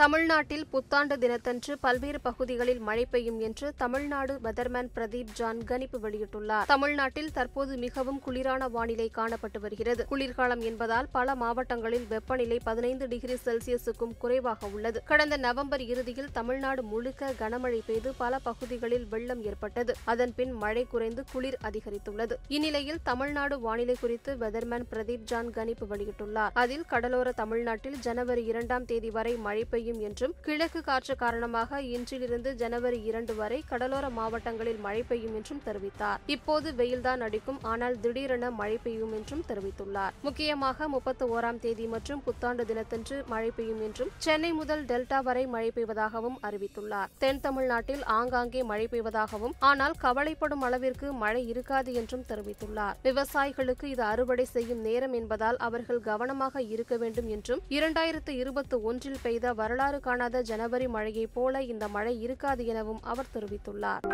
தமிழ்நாட்டில் புத்தாண்டு தினத்தன்று பல்வேறு பகுதிகளில் மழை பெய்யும் என்று தமிழ்நாடு வெதர்மேன் பிரதீப் ஜான் கணிப்பு வெளியிட்டுள்ளார். தமிழ்நாட்டில் தற்போது மிகவும் குளிரான வானிலை காணப்பட்டு வருகிறது. குளிர்காலம் என்பதால் பல மாவட்டங்களில் வெப்பநிலை பதினைந்து டிகிரி செல்சியஸுக்கும் குறைவாக உள்ளது. கடந்த நவம்பர் இறுதியில் தமிழ்நாடு முழுக்க கனமழை பெய்து பல பகுதிகளில் வெள்ளம் ஏற்பட்டது. அதன்பின் மழை குறைந்து குளிர் அதிகரித்துள்ளது. இந்நிலையில் தமிழ்நாடு வானிலை குறித்து வெதர்மேன் பிரதீப் ஜான் கணிப்பு வெளியிட்டுள்ளார். அதில் கடலோர தமிழ்நாட்டில் ஜனவரி இரண்டாம் தேதி வரை மழை பெய்யும் என்றும் கிழக்கு காற்று காரணமாக இன்றிலிருந்து ஜனவரி இரண்டு வரை கடலோர மாவட்டங்களில் மழை பெய்யும் என்றும் தெரிவித்தார். இப்போது வெயில்தான் அடிக்கும் ஆனால் திடீரென மழை பெய்யும் என்றும் தெரிவித்துள்ளார். முக்கியமாக முப்பத்தி ஓராம் தேதி மற்றும் புத்தாண்டு தினத்தன்று மழை பெய்யும் என்றும் சென்னை முதல் டெல்டா வரை மழை பெய்வதாகவும் அறிவித்துள்ளார். தென் தமிழ்நாட்டில் ஆங்காங்கே மழை பெய்வதாகவும் ஆனால் கவலைப்படும் அளவிற்கு மழை இருக்காது என்றும் தெரிவித்துள்ளார். விவசாயிகளுக்கு இது அறுவடை செய்யும் நேரம் என்பதால் அவர்கள் கவனமாக இருக்க வேண்டும் என்றும் இரண்டாயிரத்து இருபத்தி ஒன்றில் பெய்த வரலாறு காணாத ஜனவரி மழையைப் போல இந்த மழை இருக்காது எனவும் அவர் தெரிவித்துள்ளார்.